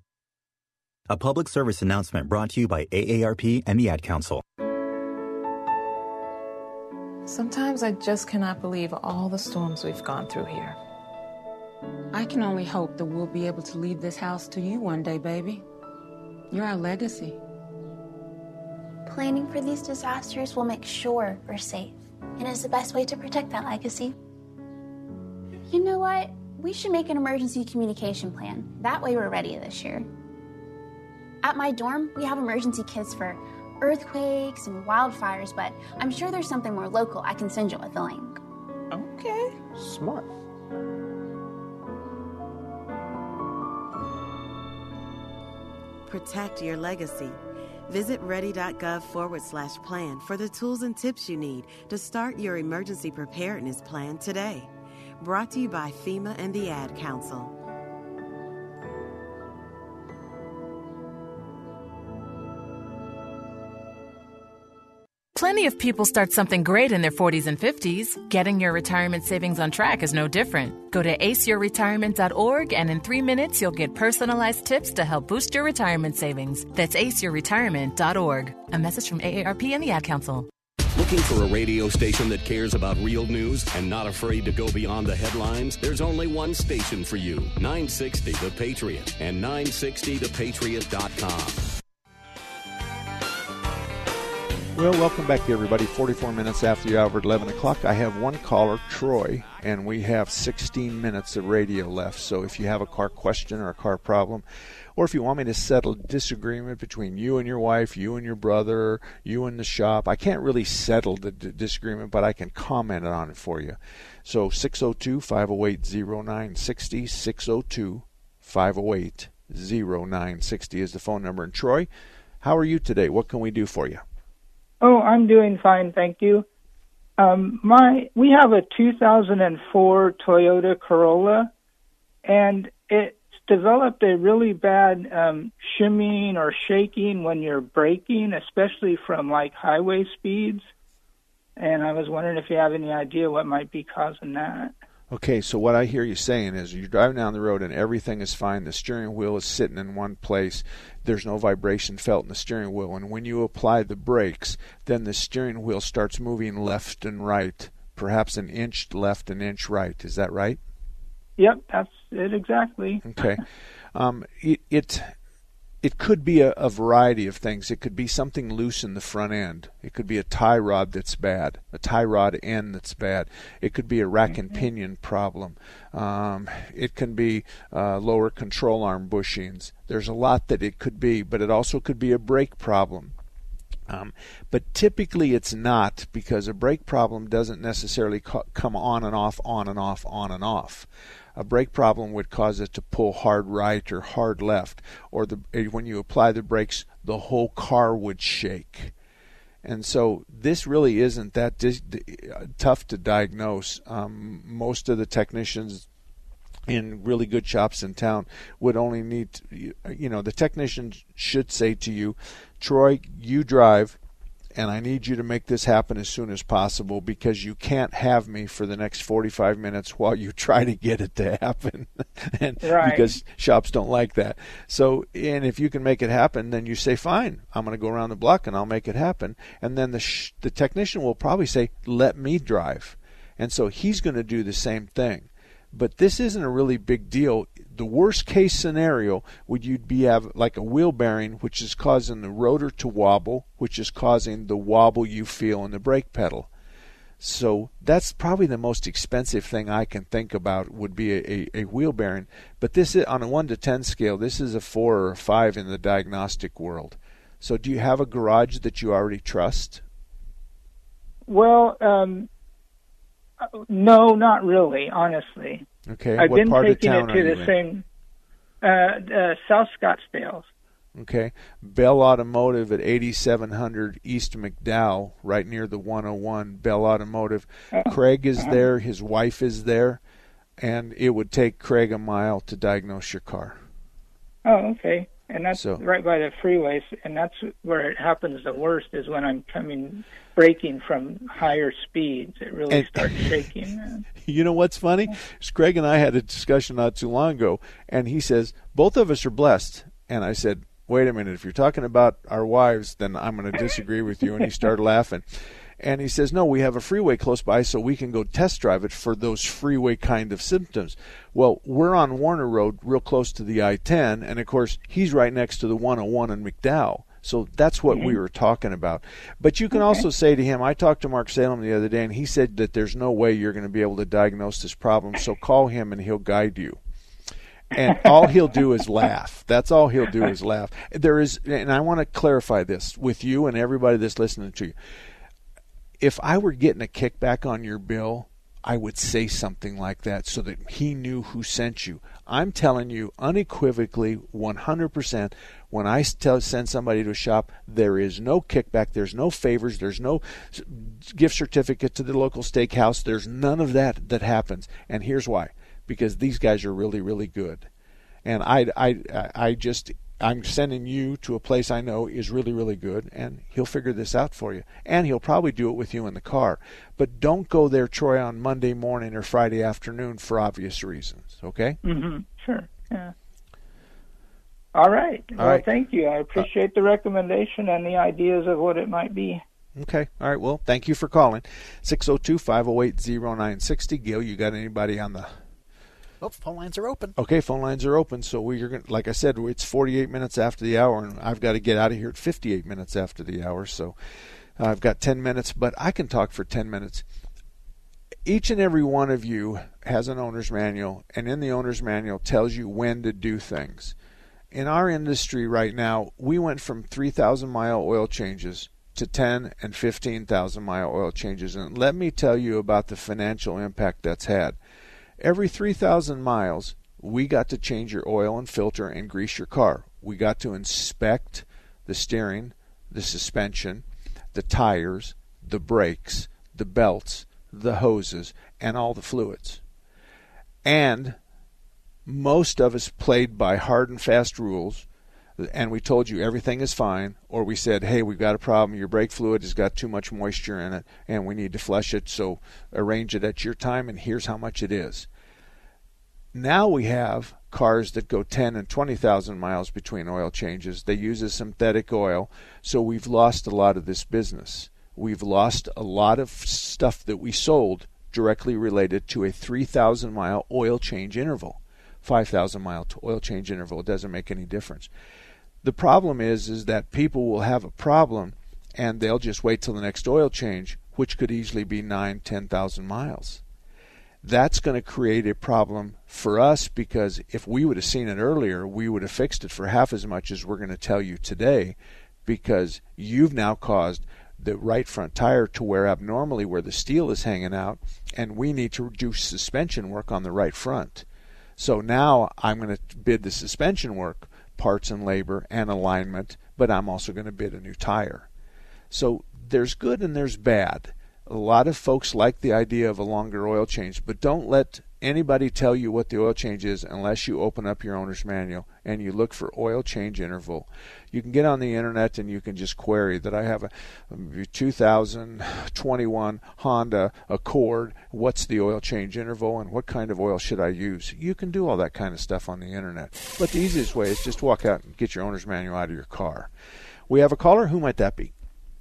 A public service announcement brought to you by AARP and the Ad Council. Sometimes I just cannot believe all the storms we've gone through here. I can only hope that we'll be able to leave this house to you one day, baby. You're our legacy. Planning for these disasters will make sure we're safe and is the best way to protect that legacy. You know what? We should make an emergency communication plan. That way we're ready this year. At my dorm, we have emergency kits for earthquakes and wildfires, but I'm sure there's something more local I can send you with a link. Okay. Smart. protect your legacy. Visit ready.gov forward slash plan for the tools and tips you need to start your emergency preparedness plan today. Brought to you by FEMA and the Ad Council. Plenty of people start something great in their 40s and 50s. Getting your retirement savings on track is no different. Go to aceyourretirement.org and in three minutes you'll get personalized tips to help boost your retirement savings. That's aceyourretirement.org. A message from AARP and the Ad Council. Looking for a radio station that cares about real news and not afraid to go beyond the headlines? There's only one station for you 960 The Patriot and 960thepatriot.com. Well, welcome back, everybody. 44 minutes after the hour at 11 o'clock. I have one caller, Troy, and we have 16 minutes of radio left. So if you have a car question or a car problem, or if you want me to settle disagreement between you and your wife, you and your brother, you and the shop, I can't really settle the d- disagreement, but I can comment on it for you. So 602 508 0960, 602 508 0960 is the phone number. And Troy, how are you today? What can we do for you? Oh, I'm doing fine, thank you. Um, my we have a 2004 Toyota Corolla, and it's developed a really bad um, shimmying or shaking when you're braking, especially from like highway speeds. And I was wondering if you have any idea what might be causing that. Okay, so what I hear you saying is you're driving down the road and everything is fine. The steering wheel is sitting in one place. There's no vibration felt in the steering wheel. And when you apply the brakes, then the steering wheel starts moving left and right, perhaps an inch left, an inch right. Is that right? Yep, that's it exactly. Okay. [laughs] Um, it, it it could be a, a, variety of things. It could be something loose in the front end. It could be a tie rod that's bad, a tie rod end that's bad. It could be a rack and pinion problem. Um, it can be uh, lower control arm bushings. There's a lot that it could be, but it also could be a brake problem. Um, but typically it's not because a brake problem doesn't necessarily co- come on and off, on and off, on and off a brake problem would cause it to pull hard right or hard left, or the, eh, when you apply the brakes, the whole car would shake. And so this really isn't that dis- tough to diagnose. Um, most of the technicians in really good shops in town would only need, to, you know, the technician should say to you, Troy, you drive and I need you to make this happen as soon as possible because you can't have me for the next 45 minutes while you try to get it to happen. [laughs] and right. because shops don't like that. So, and if you can make it happen, then you say, "Fine, I'm going to go around the block and I'll make it happen." And then the sh- the technician will probably say, "Let me drive." And so he's going to do the same thing. But this isn't a really big deal the worst case scenario would you be have like a wheel bearing which is causing the rotor to wobble which is causing the wobble you feel in the brake pedal so that's probably the most expensive thing I can think about would be a, a, a wheel bearing. But this is on a one to ten scale. This is a four or a five in the diagnostic world. So do you have a garage that you already trust? Well, um, no, not really, honestly. Okay. I've what been part taking of town it to the in? same uh, uh, South Scottsdale. Okay. Bell Automotive at 8700 East McDowell, right near the 101. Bell Automotive. Craig is uh-huh. there. His wife is there. And it would take Craig a mile to diagnose your car. Oh, okay. And that's So- right by the freeways, and that's where it happens the worst is when I'm coming braking from higher speeds. It really And- starts shaking. [laughs] You know what's funny? Is Craig and I had a discussion not too long ago, and he says both of us are blessed. And I said, "Wait a minute. If you're talking about our wives, then I'm going to disagree with you." And he started laughing. And he says, "No, we have a freeway close by, so we can go test drive it for those freeway kind of symptoms." Well, we're on Warner Road, real close to the I-10, and of course, he's right next to the 101 in McDowell. So that's what we mm-hmm. were talking about. But you can also say to him, I talked to Mark Salem the other day, and he said that there's no way you're going to be able to diagnose this problem. So call him, and he'll guide you. And all he'll do is laugh. That's all he'll do is laugh. There is, and I want to clarify this with you and everybody that's listening to you. If I were getting a kickback on your bill, I would say something like that so that he knew who sent you. I'm telling you unequivocally, 100%, when I tell, send somebody to a shop, there is no kickback, there's no favors, there's no gift certificate to the local steakhouse, there's none of that that happens. And here's why because these guys are really, really good. And I, I, I just I'm sending you to a place I know is really, really good, and he'll figure this out for you. And he'll probably do it with you in the car. But don't go there, Troy, on Monday morning or Friday afternoon for obvious reasons, okay? Mm-hmm. Sure, yeah. All right. All well, right. thank you. I appreciate the recommendation and the ideas of what it might be. Okay. All right. Well, thank you for calling. 602 508 0960. Gil, you got anybody on the Oh, phone lines are open. Okay, phone lines are open. So we're going like I said, it's 48 minutes after the hour, and I've got to get out of here at 58 minutes after the hour. So I've got 10 minutes, but I can talk for 10 minutes. Each and every one of you has an owner's manual, and in the owner's manual tells you when to do things. In our industry right now, we went from 3,000 mile oil changes to 10 and 15,000 mile oil changes, and let me tell you about the financial impact that's had. Every 3,000 miles, we got to change your oil and filter and grease your car. We got to inspect the steering, the suspension, the tires, the brakes, the belts, the hoses, and all the fluids. And most of us played by hard and fast rules and we told you everything is fine, or we said, hey, we've got a problem. Your brake fluid has got too much moisture in it, and we need to flush it. So arrange it at your time, and here's how much it is. Now we have cars that go 10 and 20,000 miles between oil changes. They use a synthetic oil, so we've lost a lot of this business. We've lost a lot of stuff that we sold directly related to a 3,000 mile oil change interval. 5,000 mile oil change interval. It doesn't make any difference. The problem is is that people will have a problem and they'll just wait till the next oil change, which could easily be nine, ten thousand miles. That's going to create a problem for us because if we would have seen it earlier, we would have fixed it for half as much as we're going to tell you today because you've now caused the right front tire to wear abnormally where the steel is hanging out, and we need to do suspension work on the right front. So now I'm going to bid the suspension work, parts and labor, and alignment, but I'm also going to bid a new tire. So there's good and there's bad. A lot of folks like the idea of a longer oil change, but don't let anybody tell you what the oil change is unless you open up your owner's manual and you look for oil change interval. You can get on the internet and you can just query that I have a 2021 Honda Accord. What's the oil change interval and what kind of oil should I use? You can do all that kind of stuff on the internet. But the easiest way is just walk out and get your owner's manual out of your car. We have a caller. Who might that be?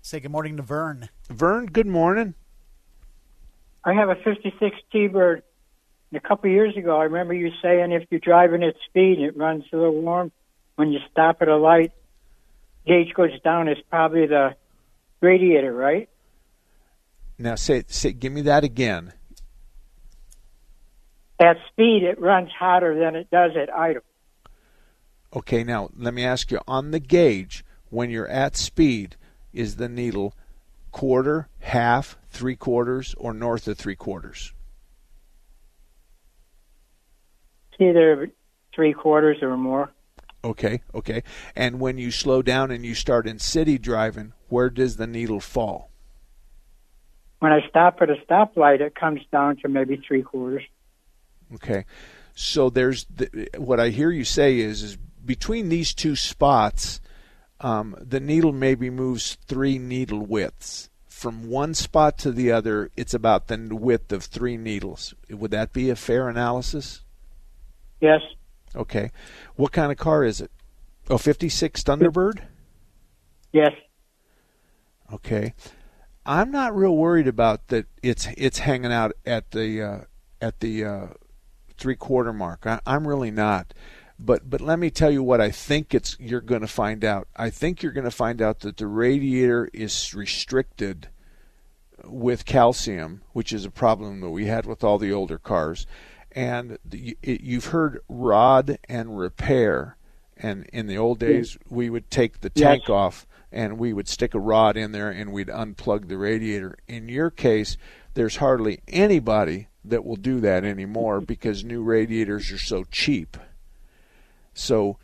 Say good morning to Vern. Vern, good morning. I have a 56 T-Bird. And a couple of years ago, I remember you saying if you're driving at speed, it runs a little warm. When you stop at a light, gauge goes down. It's probably the radiator, right? Now say, say, give me that again. At speed, it runs hotter than it does at idle. Okay, now let me ask you on the gauge, when you're at speed, is the needle quarter, half, three quarters, or north of three quarters? It's either three quarters or more. Okay, okay. And when you slow down and you start in city driving, where does the needle fall? When I stop at a stoplight, it comes down to maybe three quarters. Okay. So there's the, what I hear you say is is between these two spots, um, the needle maybe moves three needle widths. From one spot to the other, it's about the width of three needles. Would that be a fair analysis? Yes. Okay. What kind of car is it? Oh, 56 Thunderbird? Yes. Okay. I'm not real worried about that it's it's hanging out at the uh, at the uh, three quarter mark. I, I'm really not. But but let me tell you what I think it's you're going to find out. I think you're going to find out that the radiator is restricted with calcium, which is a problem that we had with all the older cars. And the, it, you've heard rod and repair. And in the old days, we would take the tank Yes. off and we would stick a rod in there and we'd unplug the radiator. In your case, there's hardly anybody that will do that anymore mm-hmm. because new radiators are so cheap. So,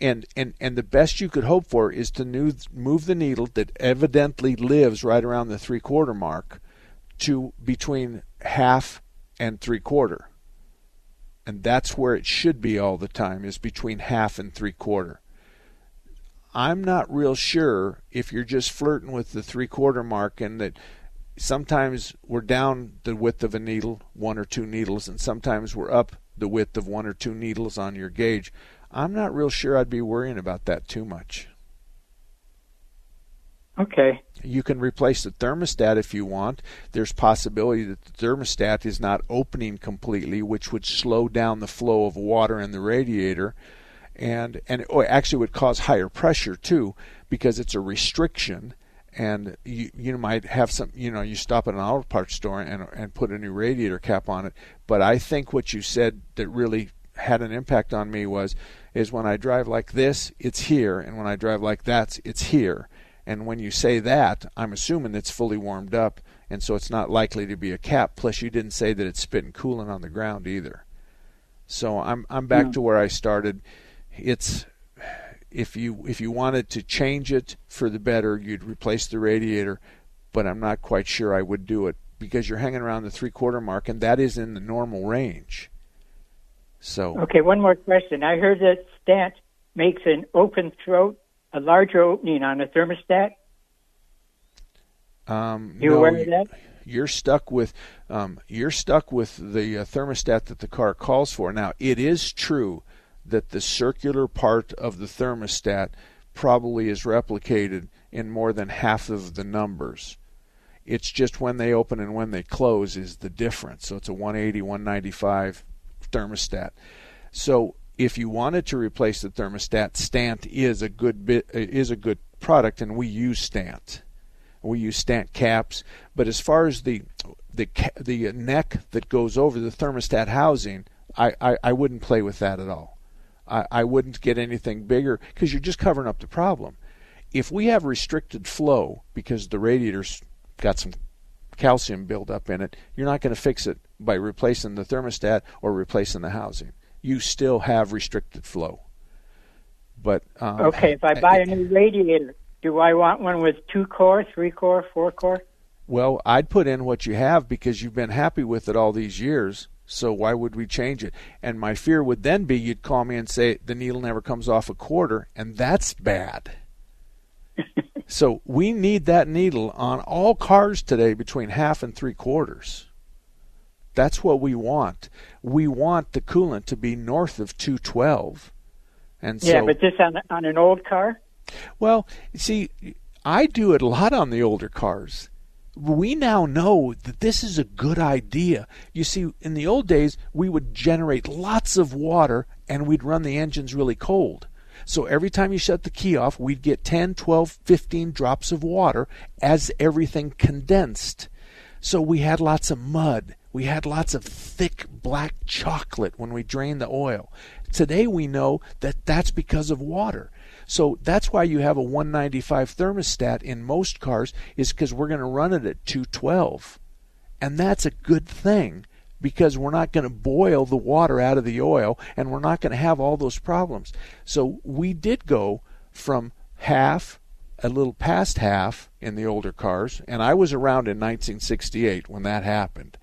and and and the best you could hope for is to move the needle that evidently lives right around the three quarter mark to between half and three quarter. And that's where it should be all the time is between half and three quarter. I'm not real sure if you're just flirting with the three quarter mark and that sometimes we're down the width of a needle, one or two needles, and sometimes we're up the width of one or two needles on your gauge. I'm not real sure I'd be worrying about that too much. Okay. You can replace the thermostat if you want. There's possibility that the thermostat is not opening completely, which would slow down the flow of water in the radiator and and it actually would cause higher pressure too because it's a restriction and you you might have some you know you stop at an auto parts store and and put a new radiator cap on it but I think what you said that really had an impact on me was is when I drive like this it's here and when I drive like that it's here and when you say that I'm assuming it's fully warmed up and so it's not likely to be a cap plus you didn't say that it's spitting coolant on the ground either so I'm I'm back yeah. to where I started it's if you if you wanted to change it for the better, you'd replace the radiator, but I'm not quite sure I would do it because you're hanging around the three quarter mark, and that is in the normal range. So okay, one more question. I heard that Stant makes an open throat, a larger opening on a thermostat. Um, you no, aware of that? You're stuck with um, you're stuck with the uh, thermostat that the car calls for. Now, it is true that the circular part of the thermostat probably is replicated in more than half of the numbers. It's just when they open and when they close is the difference. So it's a 180, 195 thermostat. So if you wanted to replace the thermostat, Stant is a good bit uh, is a good product, and we use Stant. We use Stant caps, but as far as the the the neck that goes over the thermostat housing, I, I, I wouldn't play with that at all. I, I wouldn't get anything bigger because you're just covering up the problem. If we have restricted flow because the radiator's got some calcium buildup in it, you're not going to fix it by replacing the thermostat or replacing the housing. You still have restricted flow. But um, okay, if I buy a new radiator, do I want one with two core, three core, four core? Well, I'd put in what you have because you've been happy with it all these years. So why would we change it? And my fear would then be you'd call me and say the needle never comes off a quarter, and that's bad. [laughs] so we need that needle on all cars today between half and three quarters. That's what we want. We want the coolant to be north of 212. And yeah, but this on on an old car. Well, see, I do it a lot on the older cars we now know that this is a good idea. You see, in the old days, we would generate lots of water and we'd run the engines really cold. So every time you shut the key off, we'd get 10, 12, 15 drops of water as everything condensed. So we had lots of mud. We had lots of thick black chocolate when we drained the oil. Today we know that that's because of water. So that's why you have a 195 thermostat in most cars is because we're going to run it at 212. And that's a good thing because we're not going to boil the water out of the oil and we're not going to have all those problems. So we did go from half a little past half in the older cars, and I was around in 1968 when that happened.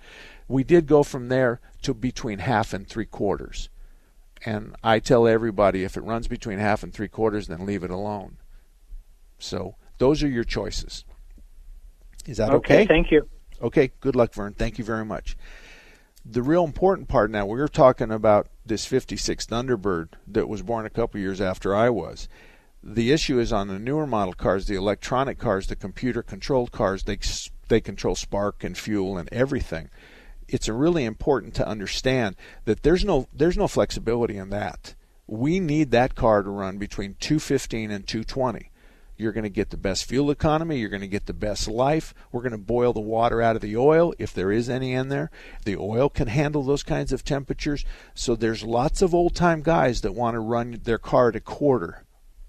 We did go from there to between half and three quarters. And I tell everybody if it runs between half and three quarters, then leave it alone. So those are your choices. Is that okay? okay? Thank you. Okay, good luck, Vern. Thank you very much. The real important part now, we're talking about this 56 Thunderbird that was born a couple years after I was. The issue is on the newer model cars, the electronic cars, the computer controlled cars, they, they control spark and fuel and everything it's really important to understand that there's no there's no flexibility in that. We need that car to run between 215 and 220. You're going to get the best fuel economy. You're going to get the best life. We're going to boil the water out of the oil if there is any in there. The oil can handle those kinds of temperatures. So there's lots of old time guys that want to run their car at a quarter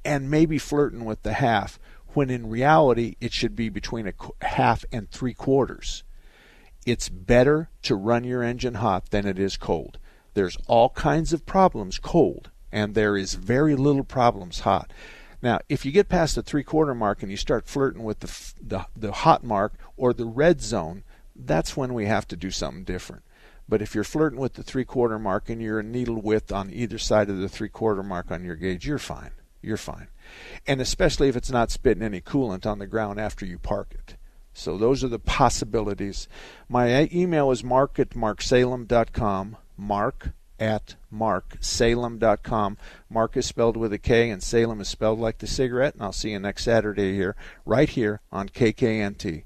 and maybe flirting with the half when in reality it should be between a half and three quarters. It's better to run your engine hot than it is cold. There's all kinds of problems cold, and there is very little problems hot. Now, if you get past the three quarter mark and you start flirting with the, the, the hot mark or the red zone, that's when we have to do something different. But if you're flirting with the three quarter mark and you're a needle width on either side of the three quarter mark on your gauge, you're fine. You're fine. And especially if it's not spitting any coolant on the ground after you park it. So those are the possibilities. My email is mark at marksalem.com. Mark at marksalem.com. Mark is spelled with a K, and Salem is spelled like the cigarette. And I'll see you next Saturday here, right here on KKNT.